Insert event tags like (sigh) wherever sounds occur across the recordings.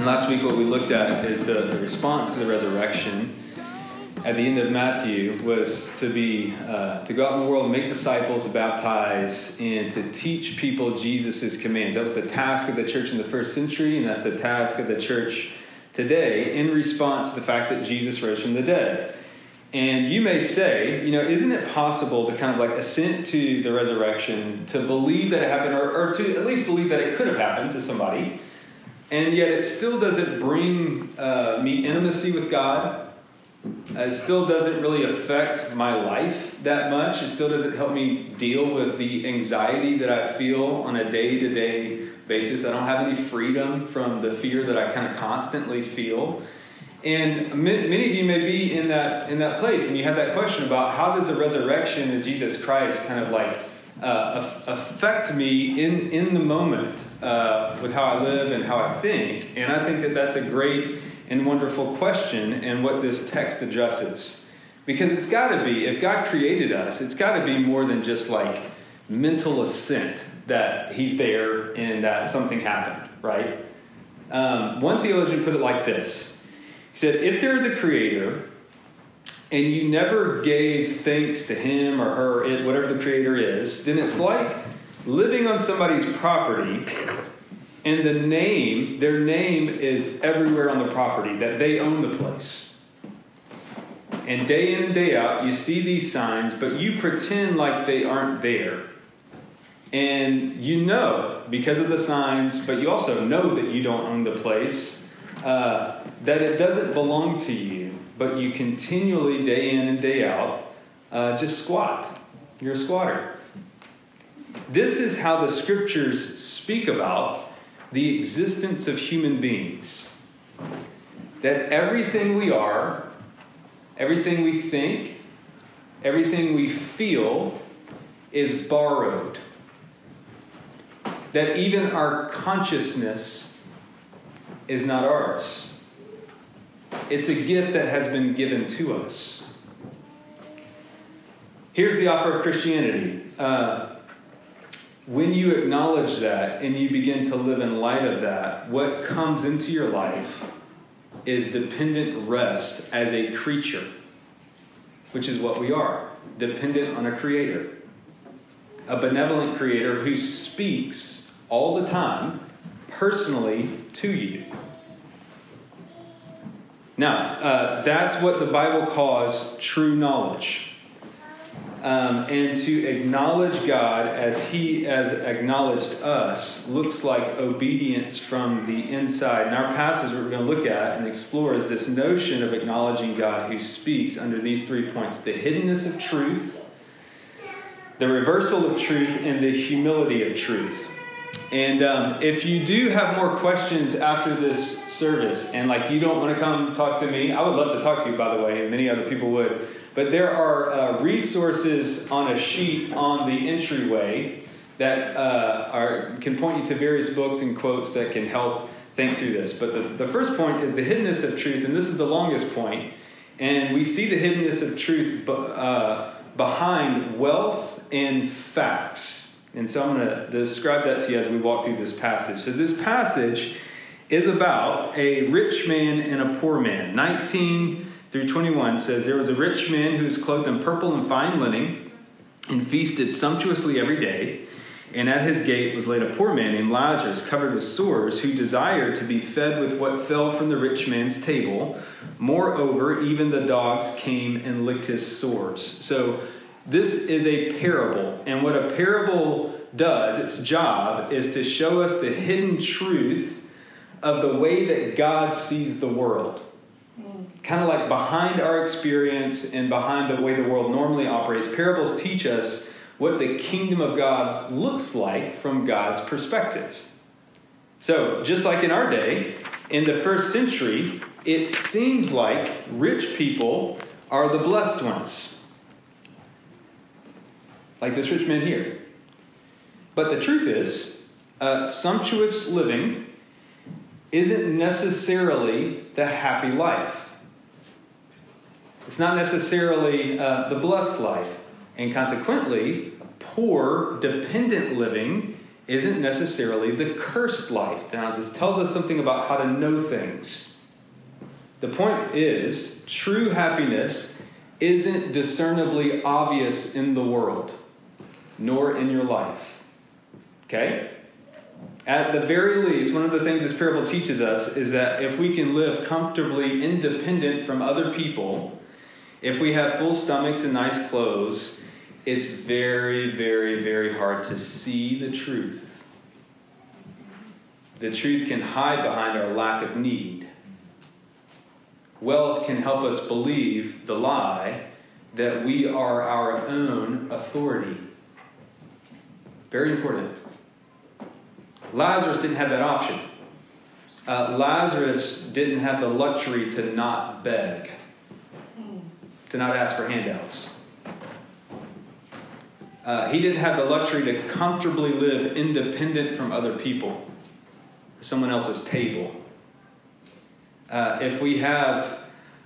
And last week, what we looked at is the, the response to the resurrection at the end of Matthew was to be uh, to go out in the world make disciples, baptize, and to teach people Jesus' commands. That was the task of the church in the first century, and that's the task of the church today in response to the fact that Jesus rose from the dead. And you may say, you know, isn't it possible to kind of like assent to the resurrection, to believe that it happened, or, or to at least believe that it could have happened to somebody, and yet it still doesn't bring uh, me intimacy with God? It still doesn't really affect my life that much. It still doesn't help me deal with the anxiety that I feel on a day to day basis. I don't have any freedom from the fear that I kind of constantly feel. And many of you may be in that in that place, and you have that question about how does the resurrection of Jesus Christ kind of like uh, affect me in in the moment uh, with how I live and how I think. And I think that that's a great and wonderful question, and what this text addresses, because it's got to be if God created us, it's got to be more than just like mental assent that He's there and that something happened, right? Um, one theologian put it like this he said, If there is a creator and you never gave thanks to him or her, it, whatever the creator is, then it's like living on somebody's property and the name, their name is everywhere on the property, that they own the place. And day in and day out, you see these signs, but you pretend like they aren't there. And you know, because of the signs, but you also know that you don't own the place, uh, that it doesn't belong to you, but you continually, day in and day out, uh, just squat. You're a squatter. This is how the scriptures speak about the existence of human beings. That everything we are, everything we think, everything we feel is borrowed. That even our consciousness is not ours. It's a gift that has been given to us. Here's the offer of Christianity. Uh, when you acknowledge that and you begin to live in light of that, what comes into your life is dependent rest as a creature, which is what we are dependent on a creator, a benevolent creator who speaks all the time personally to you. Now, uh, that's what the Bible calls true knowledge. Um, and to acknowledge God as He has acknowledged us looks like obedience from the inside. And our passage we're going to look at and explore is this notion of acknowledging God who speaks under these three points the hiddenness of truth, the reversal of truth, and the humility of truth. And um, if you do have more questions after this service, and like you don't want to come talk to me, I would love to talk to you, by the way, and many other people would. But there are uh, resources on a sheet on the entryway that uh, are can point you to various books and quotes that can help think through this. But the, the first point is the hiddenness of truth, and this is the longest point. And we see the hiddenness of truth uh, behind wealth and facts. And so I'm going to describe that to you as we walk through this passage. So, this passage is about a rich man and a poor man. 19 through 21 says, There was a rich man who was clothed in purple and fine linen and feasted sumptuously every day. And at his gate was laid a poor man named Lazarus, covered with sores, who desired to be fed with what fell from the rich man's table. Moreover, even the dogs came and licked his sores. So, this is a parable. And what a parable does, its job, is to show us the hidden truth of the way that God sees the world. Kind of like behind our experience and behind the way the world normally operates, parables teach us what the kingdom of God looks like from God's perspective. So, just like in our day, in the first century, it seems like rich people are the blessed ones like this rich man here. But the truth is, uh, sumptuous living isn't necessarily the happy life. It's not necessarily uh, the blessed life. And consequently, poor, dependent living isn't necessarily the cursed life. Now, this tells us something about how to know things. The point is, true happiness isn't discernibly obvious in the world, nor in your life. Okay? At the very least, one of the things this parable teaches us is that if we can live comfortably independent from other people, if we have full stomachs and nice clothes, it's very, very, very hard to see the truth. The truth can hide behind our lack of need. Wealth can help us believe the lie that we are our own authority. Very important. Lazarus didn't have that option. Uh, Lazarus didn't have the luxury to not beg, to not ask for handouts. Uh, he didn't have the luxury to comfortably live independent from other people, someone else's table. Uh, if we have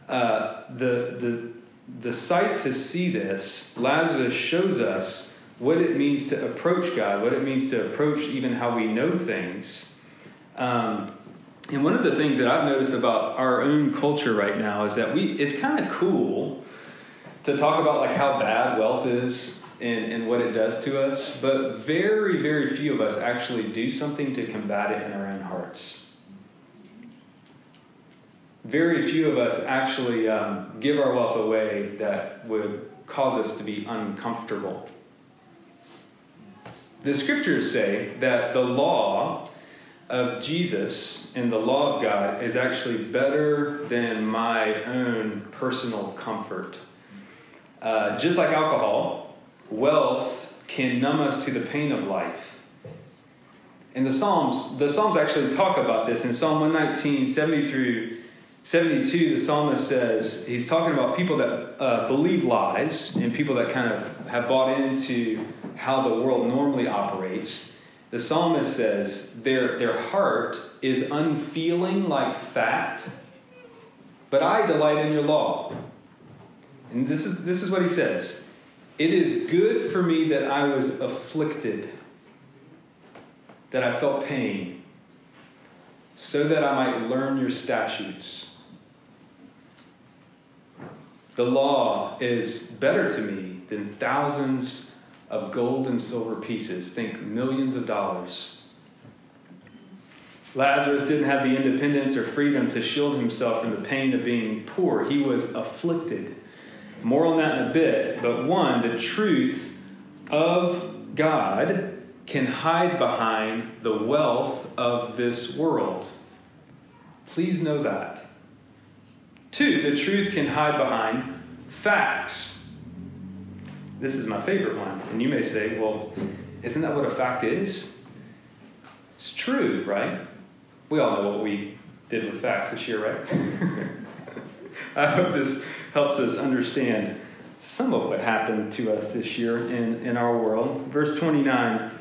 uh, the, the, the sight to see this, Lazarus shows us what it means to approach God, what it means to approach even how we know things. Um, and one of the things that I've noticed about our own culture right now is that we it's kind of cool to talk about like how bad wealth is and, and what it does to us, but very, very few of us actually do something to combat it in our own hearts. Very few of us actually um, give our wealth away that would cause us to be uncomfortable. The scriptures say that the law of Jesus and the law of God is actually better than my own personal comfort. Uh, just like alcohol, wealth can numb us to the pain of life. And the Psalms, the Psalms actually talk about this. In Psalm 119, 70 through 72, the psalmist says, he's talking about people that uh, believe lies and people that kind of have bought into how the world normally operates. The psalmist says, their, their heart is unfeeling like fat, but I delight in your law. And this is, this is what he says it is good for me that I was afflicted, that I felt pain, so that I might learn your statutes. The law is better to me than thousands of gold and silver pieces. Think millions of dollars. Lazarus didn't have the independence or freedom to shield himself from the pain of being poor. He was afflicted. More on that in a bit, but one, the truth of God can hide behind the wealth of this world. Please know that. Two, the truth can hide behind facts. This is my favorite one. And you may say, well, isn't that what a fact is? It's true, right? We all know what we did with facts this year, right? (laughs) I hope this helps us understand some of what happened to us this year in, in our world. Verse 29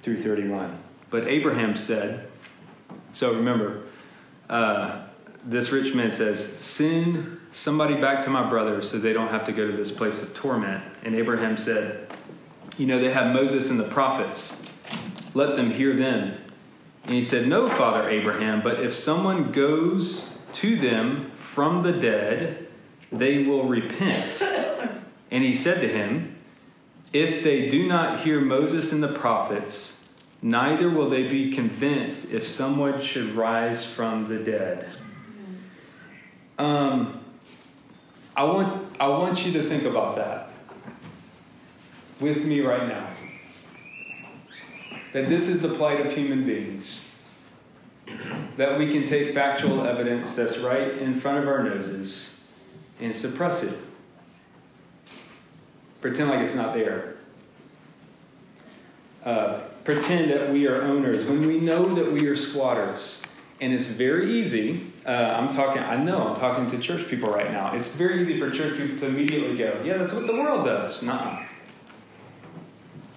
through 31. But Abraham said, so remember, uh, this rich man says, Send somebody back to my brothers so they don't have to go to this place of torment. And Abraham said, You know, they have Moses and the prophets. Let them hear them. And he said, No, Father Abraham, but if someone goes to them from the dead, they will repent. And he said to him, If they do not hear Moses and the prophets, neither will they be convinced if someone should rise from the dead. Um, I, want, I want you to think about that with me right now. That this is the plight of human beings. That we can take factual evidence that's right in front of our noses and suppress it. Pretend like it's not there. Uh, pretend that we are owners when we know that we are squatters. And it's very easy. Uh, I'm talking, I know I'm talking to church people right now. It's very easy for church people to immediately go, yeah, that's what the world does. Nah.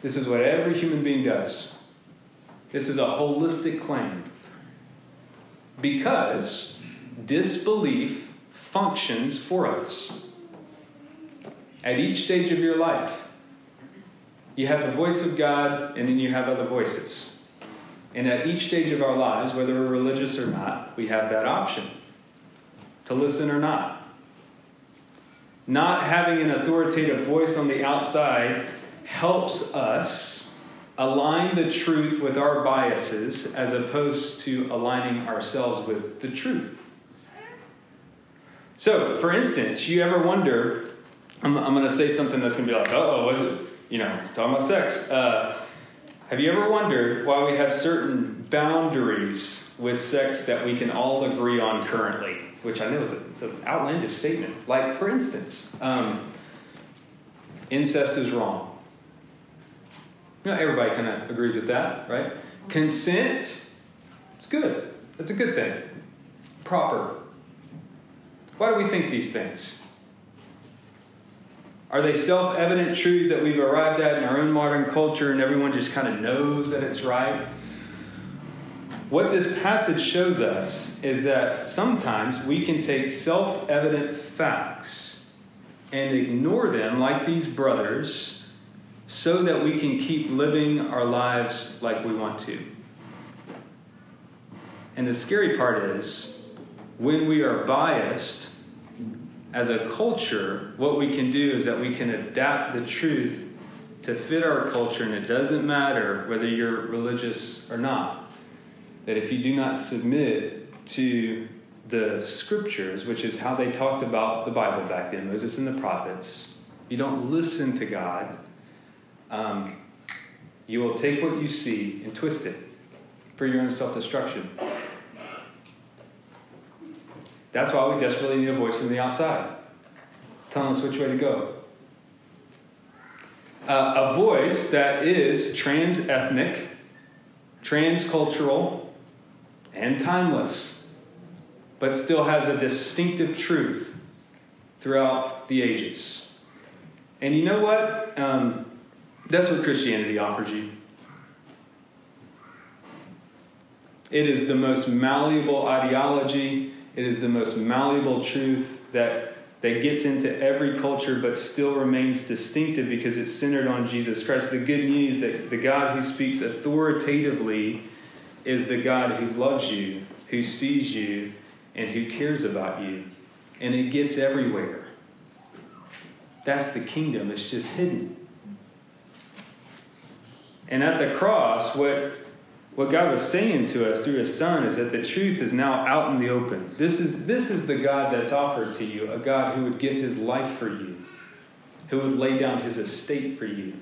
This is what every human being does. This is a holistic claim. Because disbelief functions for us. At each stage of your life, you have the voice of God and then you have other voices. And at each stage of our lives, whether we're religious or not, we have that option to listen or not. Not having an authoritative voice on the outside helps us align the truth with our biases as opposed to aligning ourselves with the truth. So, for instance, you ever wonder, I'm, I'm going to say something that's going to be like, oh, was it, you know, it's talking about sex. Uh, have you ever wondered why we have certain boundaries with sex that we can all agree on currently? Which I know is a, an outlandish statement. Like, for instance, um, incest is wrong. You know, everybody kind of agrees with that, right? Consent, it's good. That's a good thing. Proper. Why do we think these things? Are they self evident truths that we've arrived at in our own modern culture and everyone just kind of knows that it's right? What this passage shows us is that sometimes we can take self evident facts and ignore them, like these brothers, so that we can keep living our lives like we want to. And the scary part is when we are biased as a culture, what we can do is that we can adapt the truth to fit our culture, and it doesn't matter whether you're religious or not. That if you do not submit to the scriptures, which is how they talked about the Bible back then, Moses and the prophets, you don't listen to God, um, you will take what you see and twist it for your own self destruction. That's why we desperately need a voice from the outside, telling us which way to go. Uh, a voice that is trans ethnic, transcultural, and timeless, but still has a distinctive truth throughout the ages. And you know what? Um, that's what Christianity offers you. It is the most malleable ideology it is the most malleable truth that, that gets into every culture but still remains distinctive because it's centered on Jesus Christ. The good news that the God who speaks authoritatively is the God who loves you, who sees you, and who cares about you. And it gets everywhere. That's the kingdom, it's just hidden. And at the cross, what what God was saying to us through his son is that the truth is now out in the open. This is, this is the God that's offered to you, a God who would give his life for you, who would lay down his estate for you,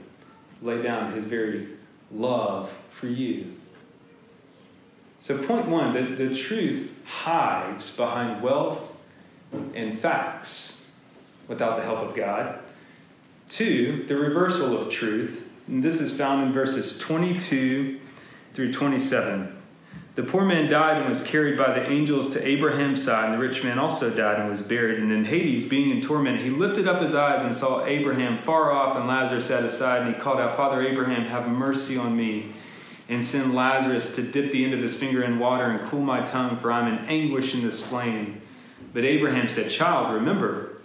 lay down his very love for you. So, point one the, the truth hides behind wealth and facts without the help of God. Two, the reversal of truth. And this is found in verses 22 through 27. The poor man died and was carried by the angels to Abraham's side, and the rich man also died and was buried. And in Hades, being in torment, he lifted up his eyes and saw Abraham far off and Lazarus at his side, and he called out, Father Abraham, have mercy on me, and send Lazarus to dip the end of his finger in water and cool my tongue, for I'm in anguish in this flame. But Abraham said, Child, remember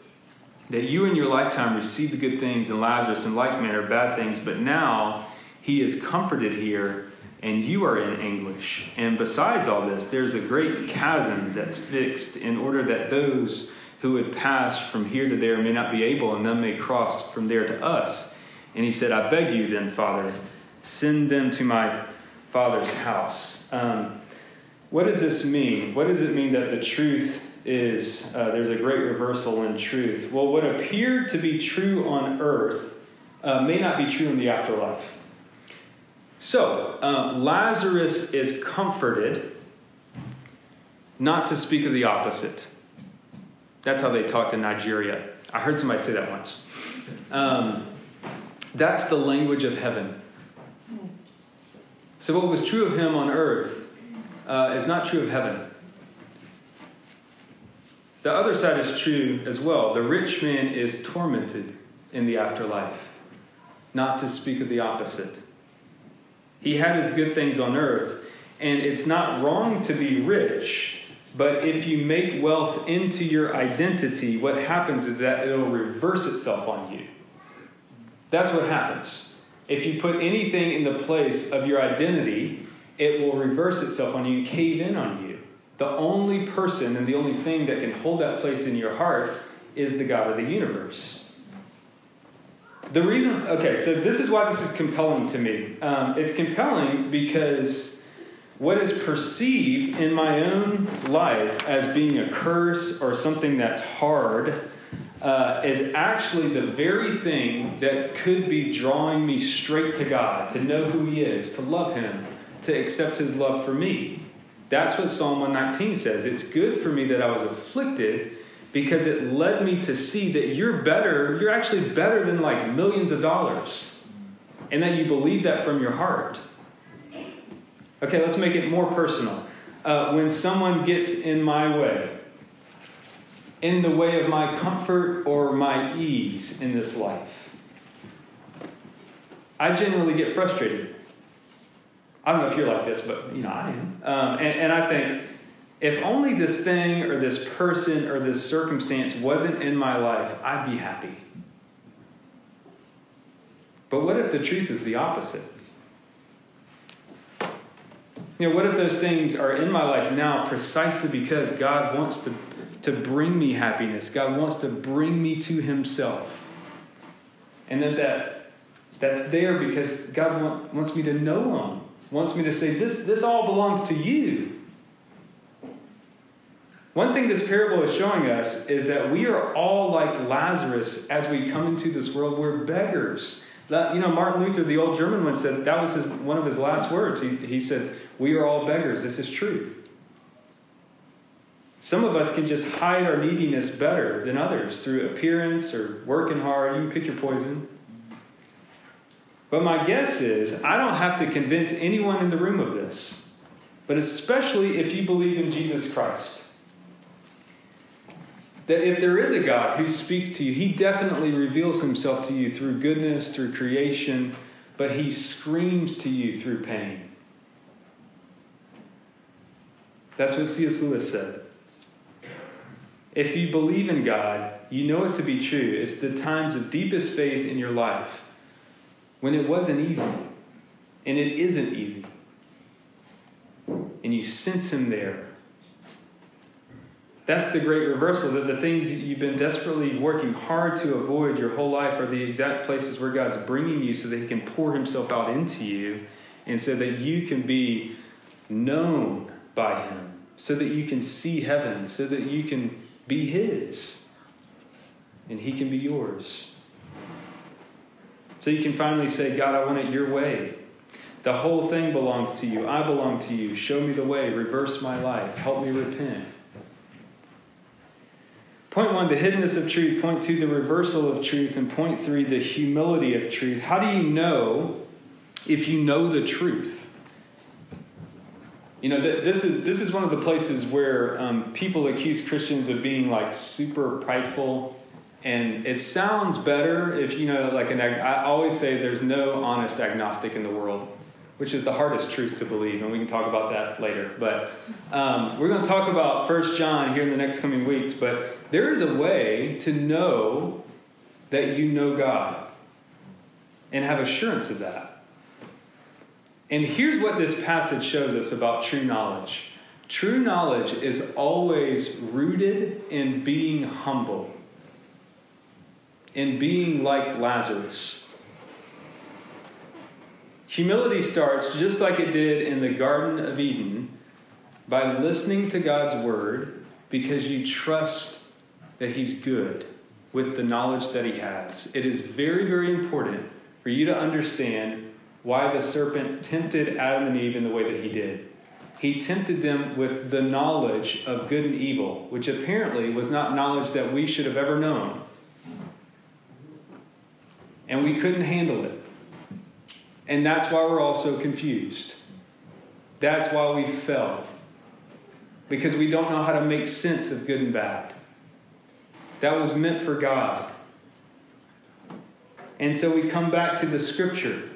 that you in your lifetime received good things, and Lazarus in like manner bad things, but now he is comforted here and you are in anguish. And besides all this, there's a great chasm that's fixed in order that those who would pass from here to there may not be able, and none may cross from there to us. And he said, I beg you then, Father, send them to my father's house. Um, what does this mean? What does it mean that the truth is uh, there's a great reversal in truth? Well, what appeared to be true on earth uh, may not be true in the afterlife. So, uh, Lazarus is comforted, not to speak of the opposite. That's how they talked in Nigeria. I heard somebody say that once. Um, that's the language of heaven. So, what was true of him on earth uh, is not true of heaven. The other side is true as well. The rich man is tormented in the afterlife, not to speak of the opposite. He had his good things on earth. And it's not wrong to be rich, but if you make wealth into your identity, what happens is that it'll reverse itself on you. That's what happens. If you put anything in the place of your identity it will reverse itself on you, cave in on you. The only person and the only thing that can hold that place in your heart is the God of the universe. The reason, okay, so this is why this is compelling to me. Um, it's compelling because what is perceived in my own life as being a curse or something that's hard uh, is actually the very thing that could be drawing me straight to God, to know who He is, to love Him, to accept His love for me. That's what Psalm 119 says. It's good for me that I was afflicted because it led me to see that you're better, you're actually better than like millions of dollars, and that you believe that from your heart. Okay, let's make it more personal. Uh, when someone gets in my way, in the way of my comfort or my ease in this life, I generally get frustrated. I don't know if you're like this, but you know I am, um, and, and I think if only this thing or this person or this circumstance wasn't in my life, I'd be happy. But what if the truth is the opposite? You know, what if those things are in my life now precisely because God wants to, to bring me happiness? God wants to bring me to Himself. And that, that that's there because God want, wants me to know Him, wants me to say, this, this all belongs to you. One thing this parable is showing us is that we are all like Lazarus as we come into this world. We're beggars. You know, Martin Luther, the old German one, said that was his, one of his last words. He, he said, We are all beggars. This is true. Some of us can just hide our neediness better than others through appearance or working hard. You can pick your poison. But my guess is I don't have to convince anyone in the room of this, but especially if you believe in Jesus Christ that if there is a God who speaks to you, he definitely reveals himself to you through goodness, through creation, but he screams to you through pain. That's what C.S. Lewis said. If you believe in God, you know it to be true. It's the times of deepest faith in your life when it wasn't easy, and it isn't easy. And you sense Him there that's the great reversal that the things that you've been desperately working hard to avoid your whole life are the exact places where God's bringing you so that He can pour Himself out into you and so that you can be known by Him, so that you can see heaven, so that you can be His and He can be yours. So you can finally say, God, I want it your way. The whole thing belongs to you. I belong to you. Show me the way. Reverse my life. Help me repent. Point one, the hiddenness of truth. Point two, the reversal of truth. And point three, the humility of truth. How do you know if you know the truth? You know, this is, this is one of the places where um, people accuse Christians of being like super prideful. And it sounds better if, you know, like an, I always say there's no honest agnostic in the world which is the hardest truth to believe, and we can talk about that later. But um, we're going to talk about First John here in the next coming weeks. But there is a way to know that you know God and have assurance of that. And here's what this passage shows us about true knowledge true knowledge is always rooted in being humble, in being like Lazarus Humility starts just like it did in the Garden of Eden by listening to God's word because you trust that He's good with the knowledge that He has. It is very, very important for you to understand why the serpent tempted Adam and Eve in the way that he did. He tempted them with the knowledge of good and evil, which apparently was not knowledge that we should have ever known. And we couldn't handle it. And that's why we're all so confused. That's why we fell. Because we don't know how to make sense of good and bad. That was meant for God. And so we come back to the scripture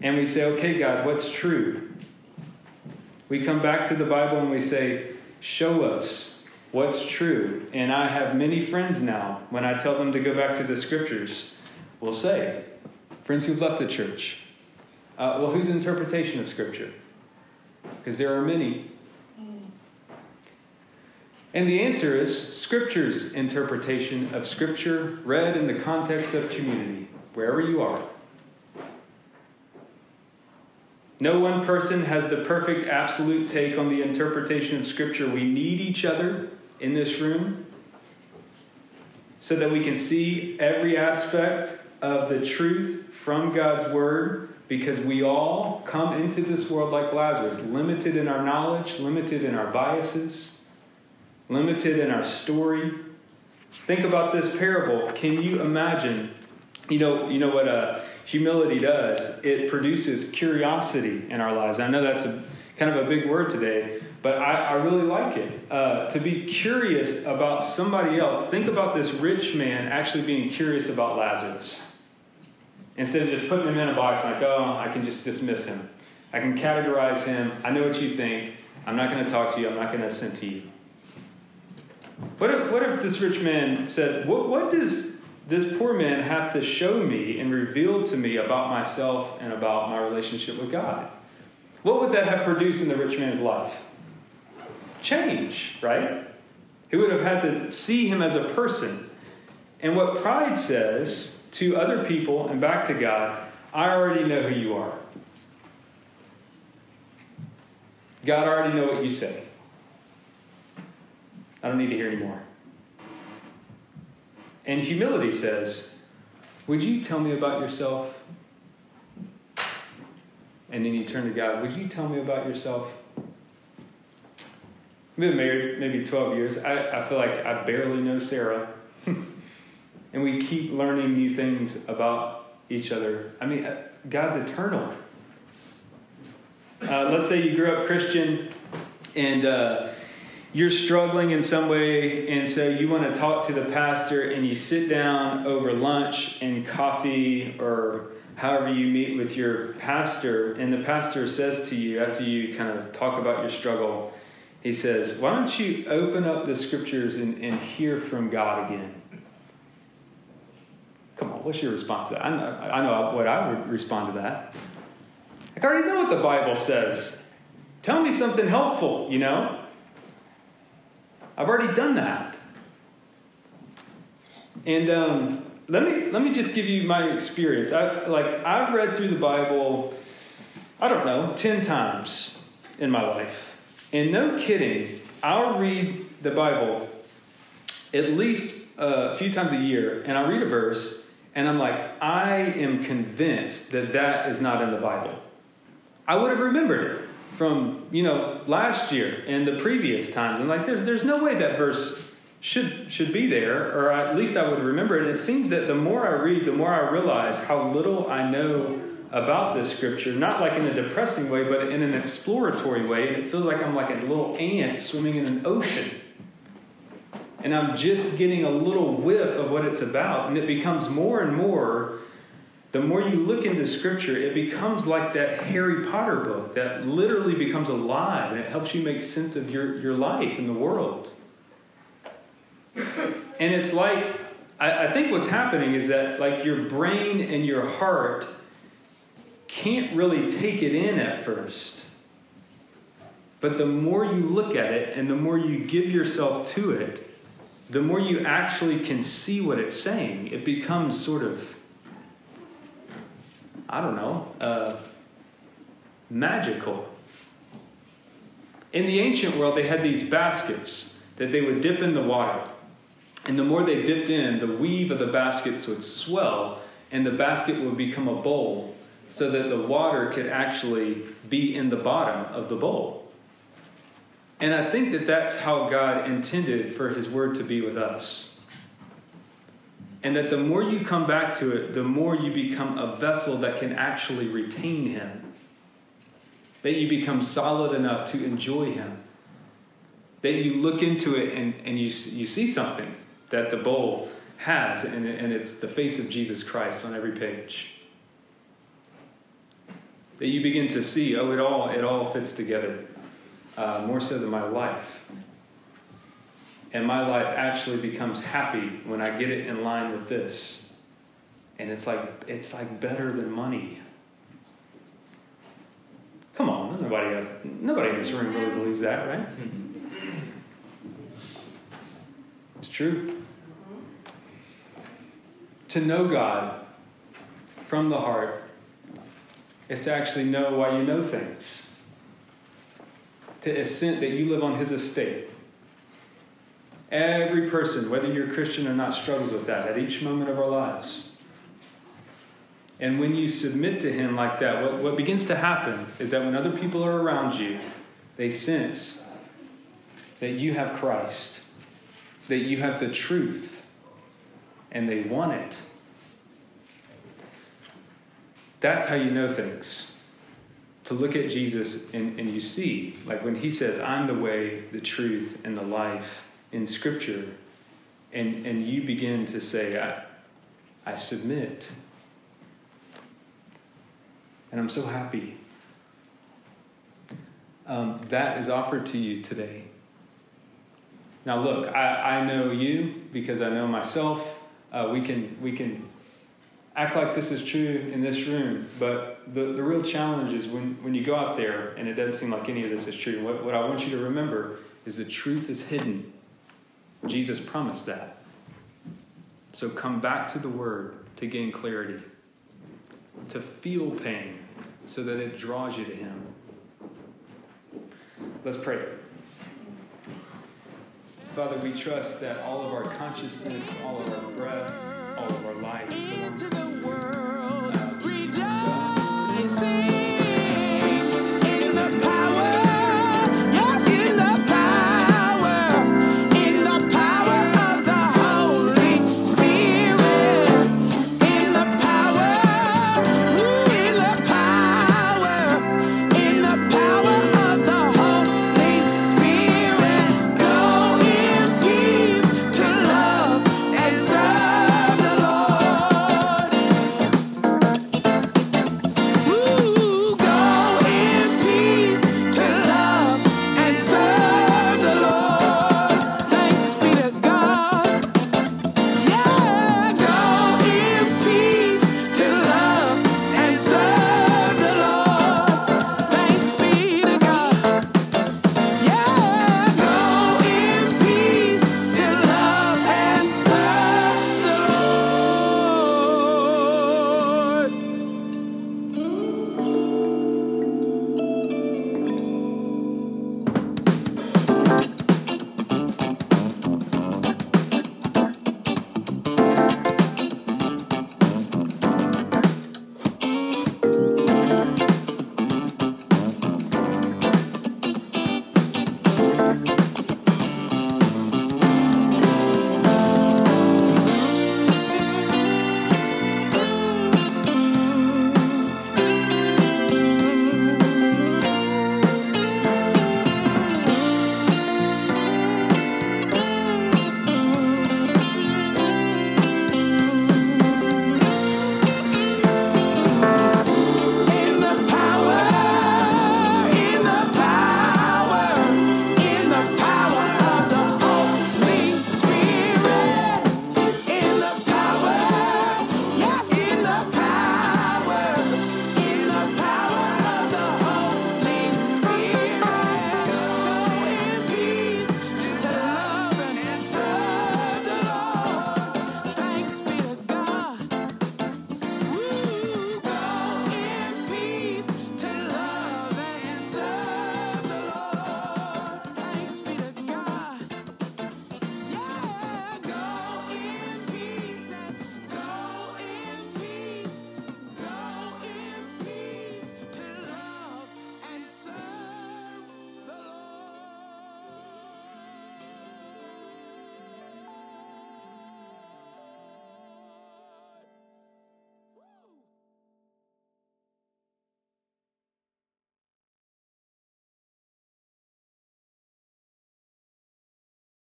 and we say, okay, God, what's true? We come back to the Bible and we say, show us what's true. And I have many friends now, when I tell them to go back to the scriptures, will say, friends who've left the church. Uh, well, whose interpretation of Scripture? Because there are many. And the answer is Scripture's interpretation of Scripture read in the context of community, wherever you are. No one person has the perfect absolute take on the interpretation of Scripture. We need each other in this room so that we can see every aspect of the truth from God's Word because we all come into this world like Lazarus, limited in our knowledge, limited in our biases, limited in our story. Think about this parable. Can you imagine? You know, you know what uh, humility does? It produces curiosity in our lives. I know that's a kind of a big word today, but I, I really like it. Uh, to be curious about somebody else. Think about this rich man actually being curious about Lazarus. Instead of just putting him in a box like, oh, I can just dismiss him. I can categorize him. I know what you think. I'm not going to talk to you. I'm not going to assent to you. What if, what if this rich man said, what, what does this poor man have to show me and reveal to me about myself and about my relationship with God? What would that have produced in the rich man's life? Change, right? He would have had to see him as a person. And what pride says to other people and back to God, I already know who you are. God already know what you say. I don't need to hear anymore. And humility says, Would you tell me about yourself? And then you turn to God, Would you tell me about yourself? I've been married maybe 12 years. I, I feel like I barely know Sarah. And we keep learning new things about each other. I mean, uh, God's eternal. Uh, let's say you grew up Christian and uh, you're struggling in some way, and so you want to talk to the pastor, and you sit down over lunch and coffee or however you meet with your pastor, and the pastor says to you after you kind of talk about your struggle, he says, Why don't you open up the scriptures and, and hear from God again? What's your response to that? I know, I know what I would respond to that. I already know what the Bible says. Tell me something helpful, you know? I've already done that. And um, let me let me just give you my experience. I like I've read through the Bible, I don't know, ten times in my life. And no kidding, I'll read the Bible at least a few times a year, and I'll read a verse, and I'm like, I am convinced that that is not in the Bible. I would have remembered it from, you know, last year and the previous times. And like, there's, there's no way that verse should, should be there, or at least I would remember it. And it seems that the more I read, the more I realize how little I know about this scripture, not like in a depressing way, but in an exploratory way. And it feels like I'm like a little ant swimming in an ocean and I'm just getting a little whiff of what it's about. And it becomes more and more, the more you look into Scripture, it becomes like that Harry Potter book that literally becomes alive and it helps you make sense of your, your life and the world. And it's like, I, I think what's happening is that, like, your brain and your heart can't really take it in at first. But the more you look at it and the more you give yourself to it, the more you actually can see what it's saying, it becomes sort of, I don't know, uh, magical. In the ancient world, they had these baskets that they would dip in the water. And the more they dipped in, the weave of the baskets would swell, and the basket would become a bowl so that the water could actually be in the bottom of the bowl. And I think that that's how God intended for His Word to be with us. And that the more you come back to it, the more you become a vessel that can actually retain Him. That you become solid enough to enjoy Him. That you look into it and, and you, you see something that the bowl has, and, and it's the face of Jesus Christ on every page. That you begin to see, oh, it all, it all fits together uh, more so than my life. And my life actually becomes happy when I get it in line with this. And it's like it's like better than money. Come on, nobody, uh, nobody in this room really believes that, right? (laughs) It's true. To know God from the heart is to actually know why you know things. To assent that you live on His estate. Every person, whether you're Christian or not, struggles with that at each moment of our lives. And when you submit to Him like that, what, what begins to happen is that when other people are around you, they sense that you have Christ, that you have the truth, and they want it. That's how you know things. To look at Jesus and, and you see, like when he says, I'm the way, the truth, and the life in Scripture, and, and you begin to say, I, I submit. And I'm so happy. Um, that is offered to you today. Now, look, I, I know you because I know myself. Uh, we can we can act like this is true in this room, but the, the real challenge is when, when you go out there and it doesn't seem like any of this is true. What, what I want you to remember is the truth is hidden. Jesus promised that. So come back to the Word to gain clarity, to feel pain so that it draws you to Him. Let's pray. Father, we trust that all of our consciousness, all of our breath, all of our life belongs to you.